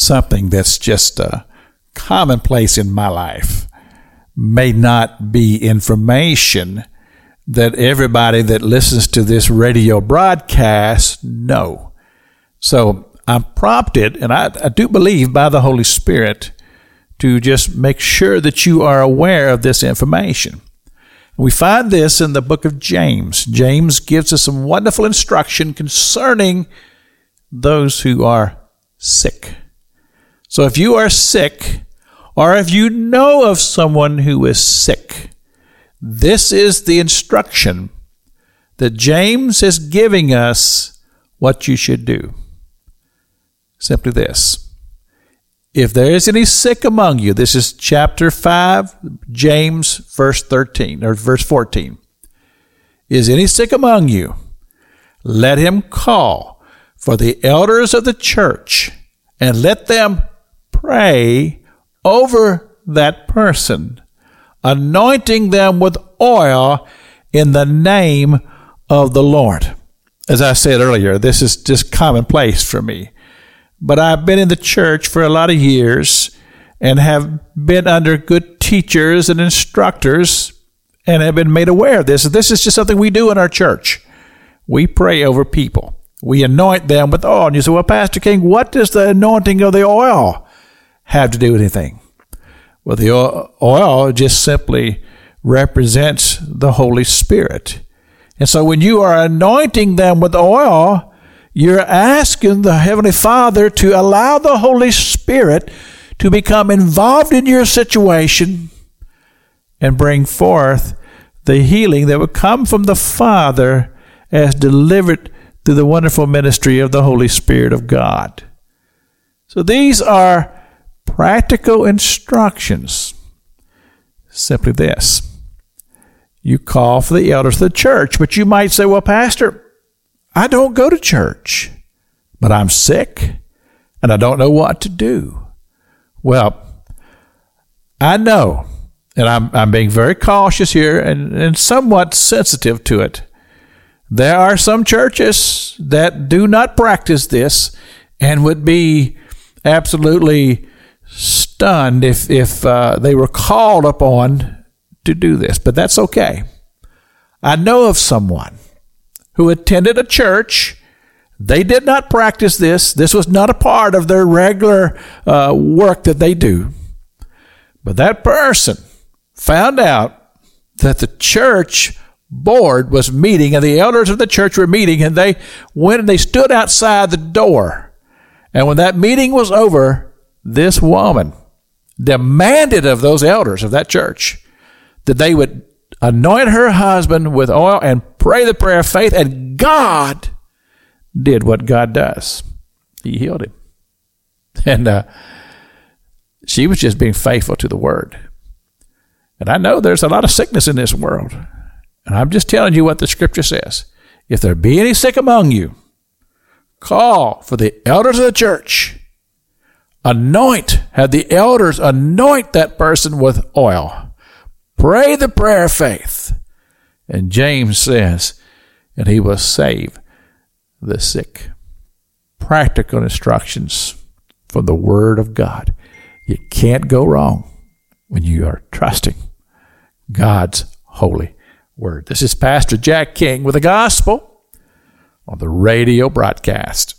something that's just uh, commonplace in my life may not be information that everybody that listens to this radio broadcast know. So I'm prompted, and I, I do believe by the Holy Spirit, to just make sure that you are aware of this information. We find this in the book of James. James gives us some wonderful instruction concerning those who are sick. So if you are sick, or if you know of someone who is sick, this is the instruction that James is giving us what you should do. Simply this. If there is any sick among you, this is chapter 5, James, verse 13, or verse 14. Is any sick among you? Let him call for the elders of the church and let them pray over that person anointing them with oil in the name of the Lord. As I said earlier, this is just commonplace for me. But I've been in the church for a lot of years and have been under good teachers and instructors and have been made aware of this. This is just something we do in our church. We pray over people. We anoint them with oil. And you say, well, Pastor King, what is the anointing of the oil have to do with anything? Well, the oil just simply represents the Holy Spirit. And so when you are anointing them with oil, you're asking the Heavenly Father to allow the Holy Spirit to become involved in your situation and bring forth the healing that would come from the Father as delivered through the wonderful ministry of the Holy Spirit of God. So these are practical instructions. Simply this you call for the elders of the church, but you might say, Well, Pastor, I don't go to church, but I'm sick and I don't know what to do. Well, I know, and I'm, I'm being very cautious here and, and somewhat sensitive to it. There are some churches that do not practice this and would be absolutely stunned if if uh, they were called upon to do this, but that's okay. I know of someone who attended a church. They did not practice this. This was not a part of their regular uh, work that they do. But that person found out that the church board was meeting and the elders of the church were meeting and they went and they stood outside the door. And when that meeting was over, this woman demanded of those elders of that church that they would anoint her husband with oil and pray the prayer of faith, and God did what God does. He healed him. And uh, she was just being faithful to the word. And I know there's a lot of sickness in this world. And I'm just telling you what the scripture says. If there be any sick among you, call for the elders of the church anoint, have the elders anoint that person with oil. Pray the prayer of faith. And James says, and he will save the sick. Practical instructions from the Word of God. You can't go wrong when you are trusting God's holy Word. This is Pastor Jack King with the gospel on the radio broadcast.